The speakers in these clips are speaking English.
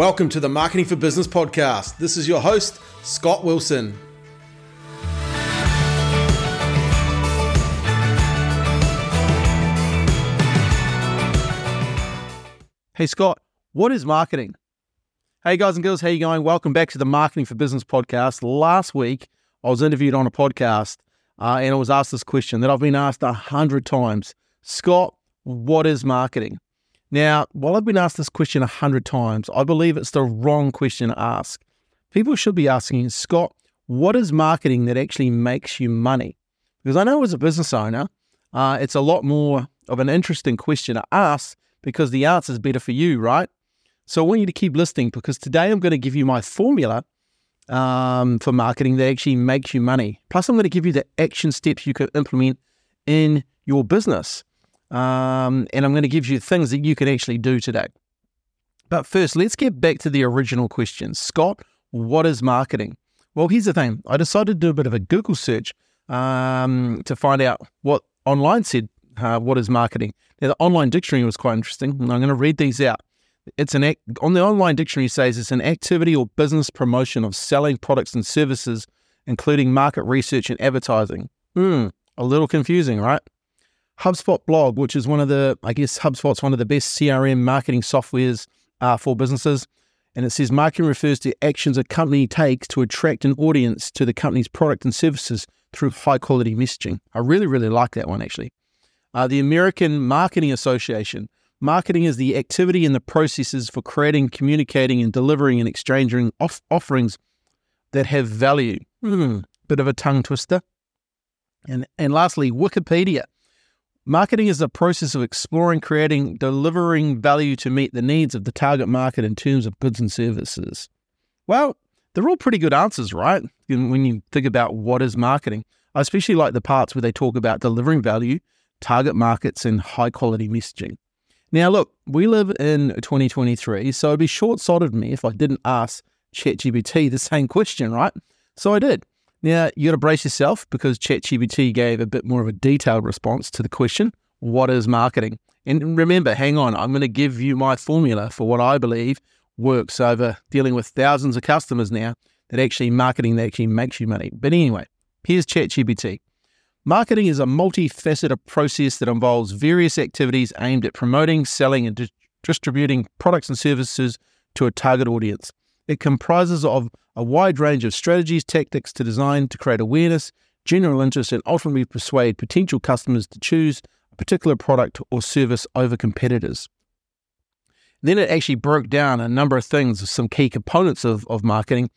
Welcome to the Marketing for Business podcast. This is your host, Scott Wilson. Hey Scott, what is marketing? Hey guys and girls, how you going? Welcome back to the Marketing for Business podcast. Last week, I was interviewed on a podcast uh, and I was asked this question that I've been asked a hundred times. Scott, what is marketing? Now, while I've been asked this question a hundred times, I believe it's the wrong question to ask. People should be asking, Scott, what is marketing that actually makes you money? Because I know as a business owner, uh, it's a lot more of an interesting question to ask because the answer is better for you, right? So I want you to keep listening because today I'm going to give you my formula um, for marketing that actually makes you money. Plus, I'm going to give you the action steps you can implement in your business. Um, and I'm going to give you things that you can actually do today. But first, let's get back to the original question Scott, what is marketing? Well, here's the thing I decided to do a bit of a Google search um, to find out what online said uh, what is marketing. Now, the online dictionary was quite interesting, and I'm going to read these out. It's an act, on the online dictionary says it's an activity or business promotion of selling products and services, including market research and advertising. Hmm, a little confusing, right? HubSpot blog, which is one of the, I guess HubSpot's one of the best CRM marketing softwares uh, for businesses. And it says marketing refers to actions a company takes to attract an audience to the company's product and services through high quality messaging. I really, really like that one actually. Uh, the American Marketing Association. Marketing is the activity and the processes for creating, communicating, and delivering and exchanging off- offerings that have value. Mm, bit of a tongue twister. And, and lastly, Wikipedia. Marketing is the process of exploring, creating, delivering value to meet the needs of the target market in terms of goods and services. Well, they're all pretty good answers, right? When you think about what is marketing. I especially like the parts where they talk about delivering value target markets, and high quality messaging. Now, look, we live in 2023, so it'd be short sighted of me if I didn't ask ChatGPT the same question, right? So I did. Now, you got to brace yourself because ChatGPT gave a bit more of a detailed response to the question what is marketing? And remember, hang on, I'm going to give you my formula for what I believe works over dealing with thousands of customers now that actually marketing that actually makes you money. But anyway, here's ChatGPT. Marketing is a multifaceted process that involves various activities aimed at promoting, selling, and di- distributing products and services to a target audience. It comprises of a wide range of strategies, tactics to design to create awareness, general interest, and ultimately persuade potential customers to choose a particular product or service over competitors. Then it actually broke down a number of things, some key components of, of marketing,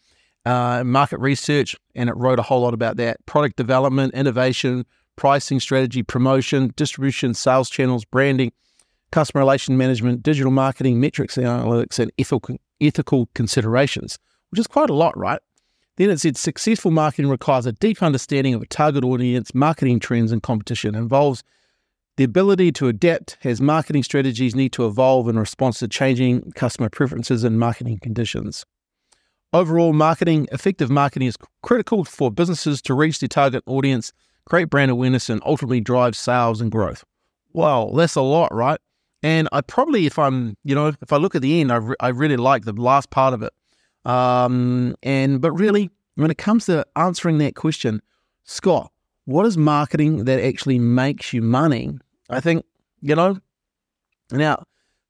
uh, market research, and it wrote a whole lot about that product development, innovation, pricing strategy, promotion, distribution, sales channels, branding, customer relation management, digital marketing, metrics analytics, and ethical, ethical considerations, which is quite a lot, right? Then it said successful marketing requires a deep understanding of a target audience, marketing trends, and competition. It involves the ability to adapt as marketing strategies need to evolve in response to changing customer preferences and marketing conditions. Overall, marketing, effective marketing is critical for businesses to reach their target audience, create brand awareness, and ultimately drive sales and growth. Wow, that's a lot, right? And I probably, if I'm, you know, if I look at the end, I, re- I really like the last part of it. Um, and, but really, when it comes to answering that question, Scott, what is marketing that actually makes you money? I think, you know, now,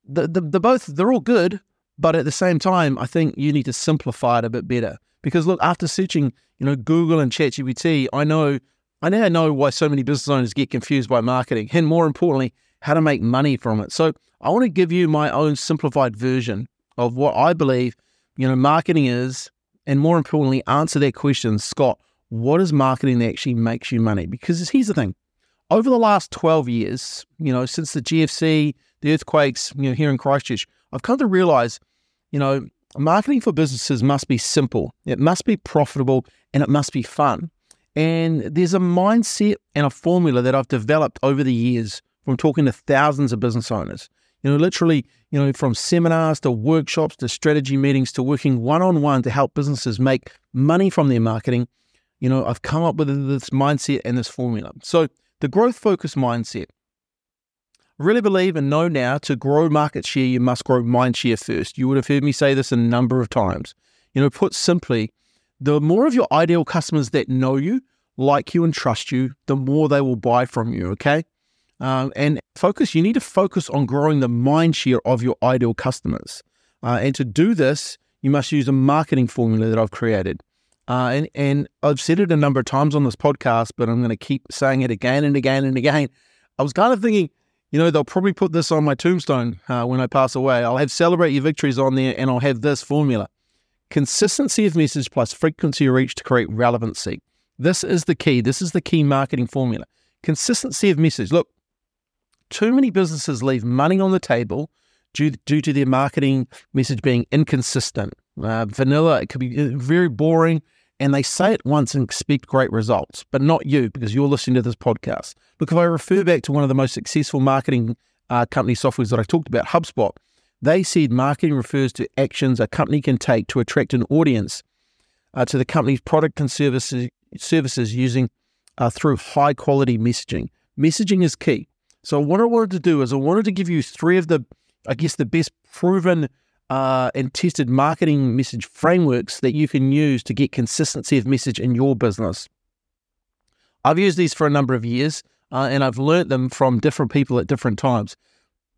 the, the, the both, they're all good, but at the same time, I think you need to simplify it a bit better. Because look, after searching, you know, Google and ChatGPT, I know I now know why so many business owners get confused by marketing, and more importantly, how to make money from it. So I want to give you my own simplified version of what I believe, you know, marketing is, and more importantly, answer that question, Scott. What is marketing that actually makes you money? Because here's the thing: over the last 12 years, you know, since the GFC, the earthquakes, you know, here in Christchurch, I've come to realize, you know, marketing for businesses must be simple, it must be profitable, and it must be fun. And there's a mindset and a formula that I've developed over the years from talking to thousands of business owners. You know, literally, you know, from seminars to workshops to strategy meetings to working one on one to help businesses make money from their marketing. You know, I've come up with this mindset and this formula. So, the growth focused mindset I really believe and know now to grow market share, you must grow mind share first. You would have heard me say this a number of times. You know, put simply, the more of your ideal customers that know you, like you, and trust you, the more they will buy from you. Okay. Um, and focus, you need to focus on growing the mind share of your ideal customers. Uh, and to do this, you must use a marketing formula that I've created. Uh, and, and I've said it a number of times on this podcast, but I'm going to keep saying it again and again and again. I was kind of thinking, you know, they'll probably put this on my tombstone uh, when I pass away. I'll have celebrate your victories on there and I'll have this formula consistency of message plus frequency of reach to create relevancy. This is the key. This is the key marketing formula. Consistency of message. Look, too many businesses leave money on the table due, due to their marketing message being inconsistent. Uh, vanilla, it could be uh, very boring, and they say it once and expect great results, but not you because you're listening to this podcast. Look, if I refer back to one of the most successful marketing uh, company softwares that I talked about, HubSpot, they said marketing refers to actions a company can take to attract an audience uh, to the company's product and services, services using uh, through high quality messaging. Messaging is key. So what I wanted to do is I wanted to give you three of the, I guess, the best proven uh, and tested marketing message frameworks that you can use to get consistency of message in your business. I've used these for a number of years uh, and I've learned them from different people at different times.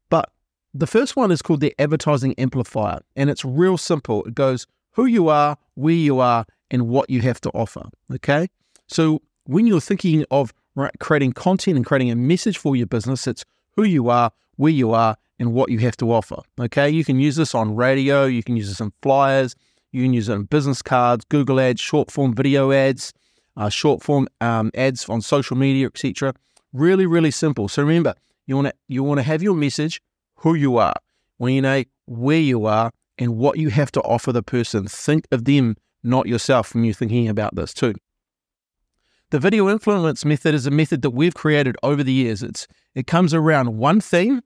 But the first one is called the advertising amplifier, and it's real simple. It goes who you are, where you are, and what you have to offer. Okay. So when you're thinking of creating content and creating a message for your business, it's who you are, where you are, and what you have to offer. Okay, you can use this on radio, you can use this in flyers, you can use it in business cards, Google ads, short form video ads, uh, short form um, ads on social media, etc. Really, really simple. So remember, you want to you want to have your message, who you are, when you know where you are, and what you have to offer the person. Think of them, not yourself, when you're thinking about this too. The video influence method is a method that we've created over the years. It's it comes around one theme,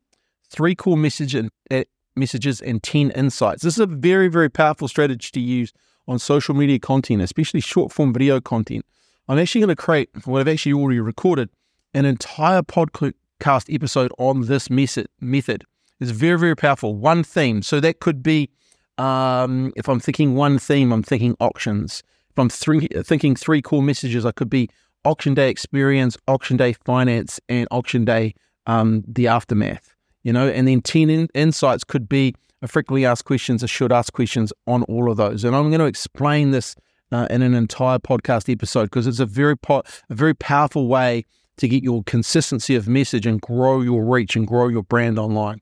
three core message and, uh, messages, and ten insights. This is a very very powerful strategy to use on social media content, especially short form video content. I'm actually going to create what I've actually already recorded an entire podcast episode on this method. Method It's very very powerful. One theme, so that could be um, if I'm thinking one theme, I'm thinking auctions I'm three, thinking three core messages, I could be auction day experience, auction day finance, and auction day um, the aftermath. You know, and then ten in, insights could be a frequently asked questions, a should ask questions on all of those. And I'm going to explain this uh, in an entire podcast episode because it's a very po- a very powerful way to get your consistency of message and grow your reach and grow your brand online.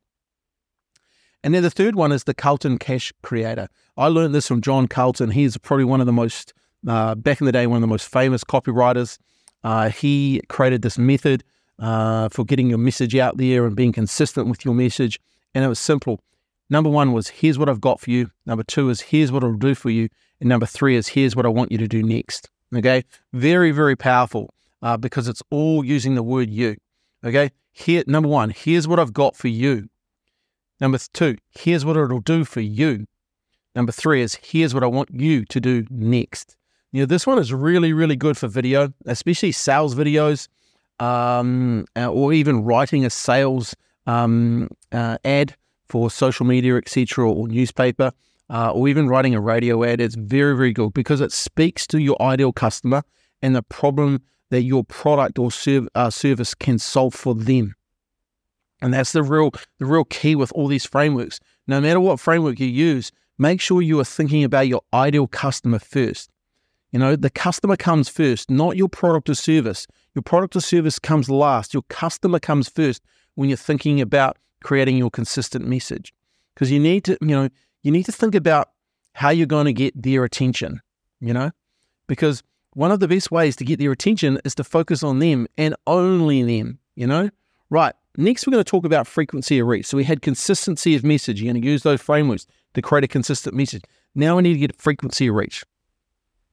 And then the third one is the Carlton Cash Creator. I learned this from John Carlton. He is probably one of the most uh, back in the day, one of the most famous copywriters. Uh, he created this method uh, for getting your message out there and being consistent with your message. And it was simple. Number one was, here's what I've got for you. Number two is, here's what I'll do for you. And number three is, here's what I want you to do next. Okay. Very, very powerful uh, because it's all using the word you. Okay. Here, number one, here's what I've got for you. Number two, here's what it'll do for you. Number three is, here's what I want you to do next. You know, this one is really, really good for video, especially sales videos, um, uh, or even writing a sales um, uh, ad for social media, etc., or newspaper, uh, or even writing a radio ad. It's very, very good because it speaks to your ideal customer and the problem that your product or serv- uh, service can solve for them. And that's the real, the real key with all these frameworks. No matter what framework you use, make sure you are thinking about your ideal customer first. You know, the customer comes first, not your product or service. Your product or service comes last. Your customer comes first when you're thinking about creating your consistent message. Because you need to, you know, you need to think about how you're going to get their attention, you know? Because one of the best ways to get their attention is to focus on them and only them, you know? Right. Next, we're going to talk about frequency of reach. So we had consistency of message. You're going to use those frameworks to create a consistent message. Now we need to get frequency of reach.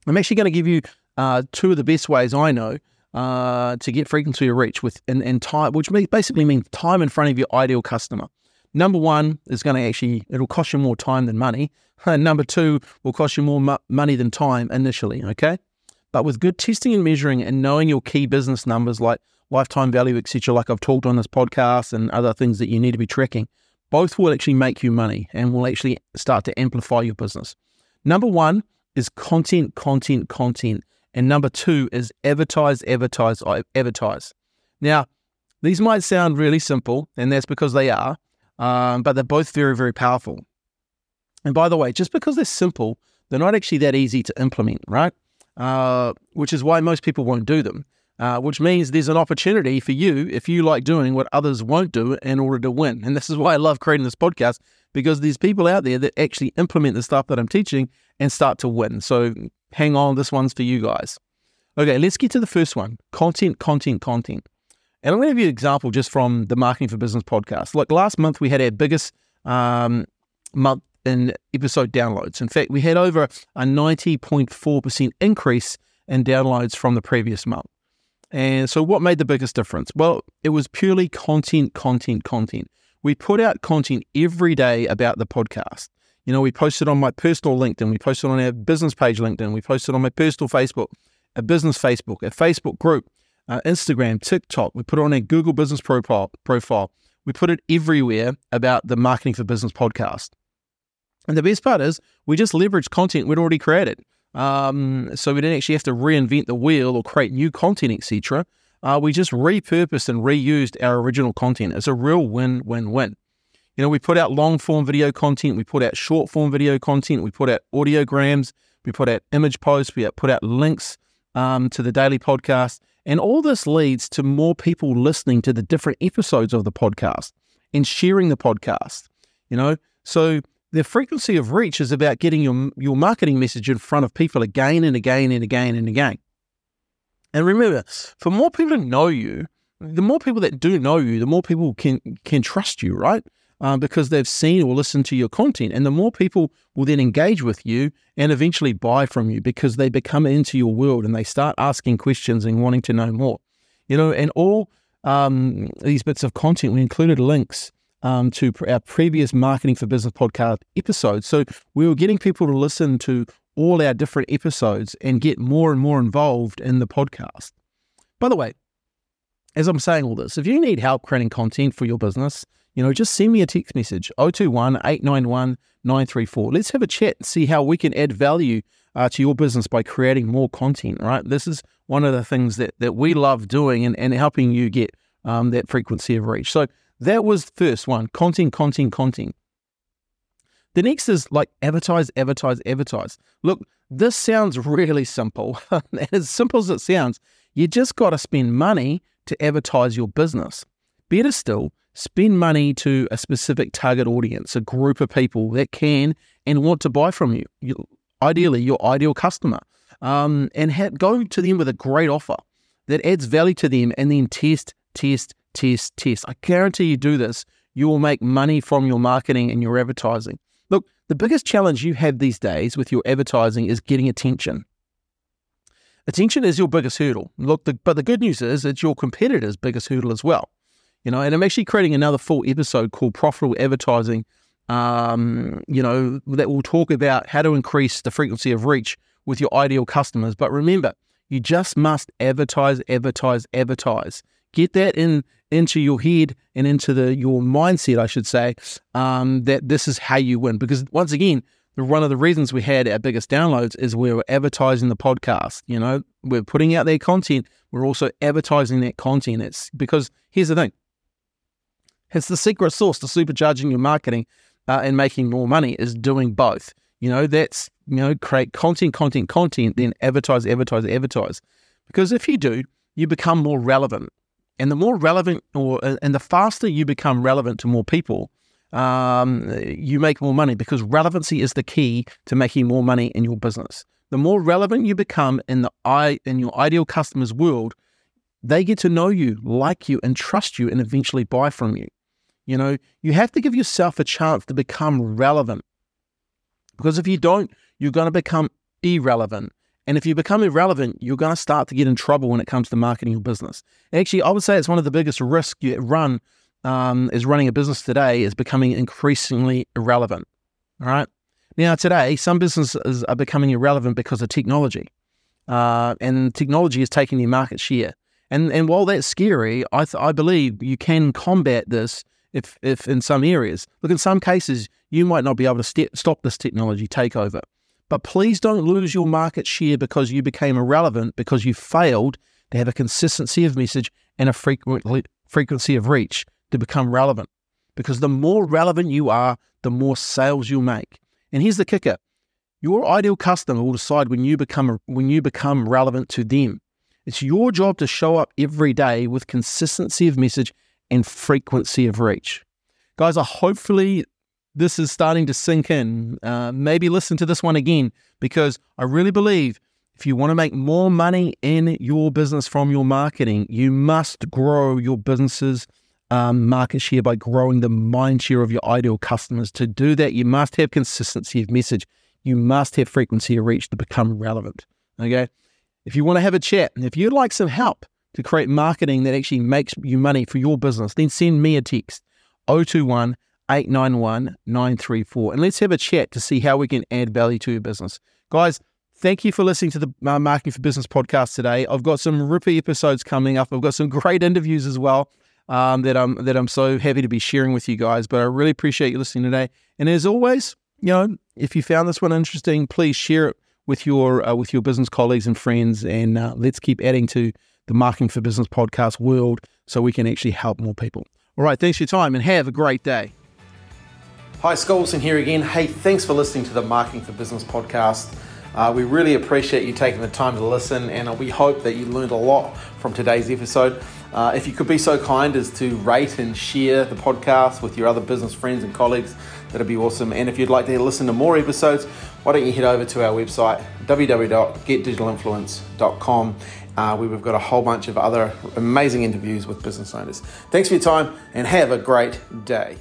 I'm actually going to give you uh, two of the best ways I know uh, to get frequency of reach with and, and time, which basically means time in front of your ideal customer. Number one is going to actually it'll cost you more time than money. And number two will cost you more mo- money than time initially. Okay, but with good testing and measuring and knowing your key business numbers like lifetime value, etc., like I've talked on this podcast and other things that you need to be tracking, both will actually make you money and will actually start to amplify your business. Number one is content, content, content. And number two is advertise, advertise, advertise. Now, these might sound really simple, and that's because they are, um, but they're both very, very powerful. And by the way, just because they're simple, they're not actually that easy to implement, right? Uh, which is why most people won't do them. Uh, which means there's an opportunity for you if you like doing what others won't do in order to win. And this is why I love creating this podcast because there's people out there that actually implement the stuff that I'm teaching and start to win. So hang on, this one's for you guys. Okay, let's get to the first one content, content, content. And I'm going to give you an example just from the Marketing for Business podcast. Like last month, we had our biggest um, month in episode downloads. In fact, we had over a 90.4% increase in downloads from the previous month. And so, what made the biggest difference? Well, it was purely content, content, content. We put out content every day about the podcast. You know, we posted on my personal LinkedIn, we posted on our business page LinkedIn, we posted on my personal Facebook, a business Facebook, a Facebook group, uh, Instagram, TikTok. We put it on our Google Business profile. Profile. We put it everywhere about the Marketing for Business podcast. And the best part is, we just leveraged content we'd already created. Um, so we didn't actually have to reinvent the wheel or create new content, etc. Uh, we just repurposed and reused our original content. It's a real win-win-win. You know, we put out long form video content, we put out short form video content, we put out audiograms, we put out image posts, we put out links um, to the daily podcast. And all this leads to more people listening to the different episodes of the podcast and sharing the podcast. You know, so the frequency of reach is about getting your your marketing message in front of people again and again and again and again. And remember, for more people to know you, the more people that do know you, the more people can can trust you, right? um, because they've seen or listened to your content. And the more people will then engage with you and eventually buy from you because they become into your world and they start asking questions and wanting to know more. You know, and all um, these bits of content, we included links um, to our previous Marketing for Business podcast episodes. So we were getting people to listen to all our different episodes and get more and more involved in the podcast. By the way, as I'm saying all this, if you need help creating content for your business, you know, just send me a text message 021 891 934. Let's have a chat and see how we can add value uh, to your business by creating more content, right? This is one of the things that, that we love doing and, and helping you get um, that frequency of reach. So that was the first one content, content, content. The next is like advertise, advertise, advertise. Look, this sounds really simple. as simple as it sounds, you just got to spend money to advertise your business. Better still, spend money to a specific target audience, a group of people that can and want to buy from you. you ideally, your ideal customer, um, and ha- go to them with a great offer that adds value to them, and then test, test, test, test. I guarantee you do this, you will make money from your marketing and your advertising. Look, the biggest challenge you have these days with your advertising is getting attention. Attention is your biggest hurdle. Look, the, but the good news is it's your competitor's biggest hurdle as well. You know, and I'm actually creating another full episode called Profitable Advertising. Um, you know, that will talk about how to increase the frequency of reach with your ideal customers. But remember, you just must advertise, advertise, advertise. Get that in into your head and into the your mindset, I should say, um, that this is how you win. Because once again, one of the reasons we had our biggest downloads is we were advertising the podcast. You know, we're putting out their content. We're also advertising that content. It's because here's the thing it's the secret sauce to supercharging your marketing uh, and making more money is doing both. You know, that's, you know, create content, content, content, then advertise, advertise, advertise. Because if you do, you become more relevant. And the more relevant or uh, and the faster you become relevant to more people, um, you make more money because relevancy is the key to making more money in your business. The more relevant you become in the i in your ideal customer's world, they get to know you, like you, and trust you, and eventually buy from you. You know, you have to give yourself a chance to become relevant. Because if you don't, you're going to become irrelevant. And if you become irrelevant, you're going to start to get in trouble when it comes to marketing your business. Actually, I would say it's one of the biggest risks you run um, is running a business today is becoming increasingly irrelevant. All right. Now, today, some businesses are becoming irrelevant because of technology. Uh, and technology is taking their market share. And and while that's scary, I th- I believe you can combat this if if in some areas. Look, in some cases, you might not be able to st- stop this technology takeover. But please don't lose your market share because you became irrelevant because you failed to have a consistency of message and a frequently, frequency of reach to become relevant. Because the more relevant you are, the more sales you'll make. And here's the kicker: your ideal customer will decide when you become when you become relevant to them. It's your job to show up every day with consistency of message and frequency of reach. Guys, I hopefully this is starting to sink in. Uh, maybe listen to this one again because I really believe if you want to make more money in your business from your marketing, you must grow your business's um, market share by growing the mind share of your ideal customers. To do that, you must have consistency of message. You must have frequency of reach to become relevant. Okay. If you want to have a chat, and if you'd like some help to create marketing that actually makes you money for your business, then send me a text 021 891 934 and let's have a chat to see how we can add value to your business. Guys, thank you for listening to the uh, Marketing for Business podcast today. I've got some rippy episodes coming up. I've got some great interviews as well um, that I'm that I'm so happy to be sharing with you guys. But I really appreciate you listening today. And as always, you know, if you found this one interesting, please share it with your uh, with your business colleagues and friends, and uh, let's keep adding to the Marketing for Business podcast world so we can actually help more people. All right, thanks for your time, and have a great day. Hi, Scott Wilson here again. Hey, thanks for listening to the Marketing for Business podcast. Uh, we really appreciate you taking the time to listen, and we hope that you learned a lot from today's episode. Uh, if you could be so kind as to rate and share the podcast with your other business friends and colleagues, that'd be awesome. And if you'd like to listen to more episodes, why don't you head over to our website, www.getdigitalinfluence.com, uh, where we've got a whole bunch of other amazing interviews with business owners. Thanks for your time and have a great day.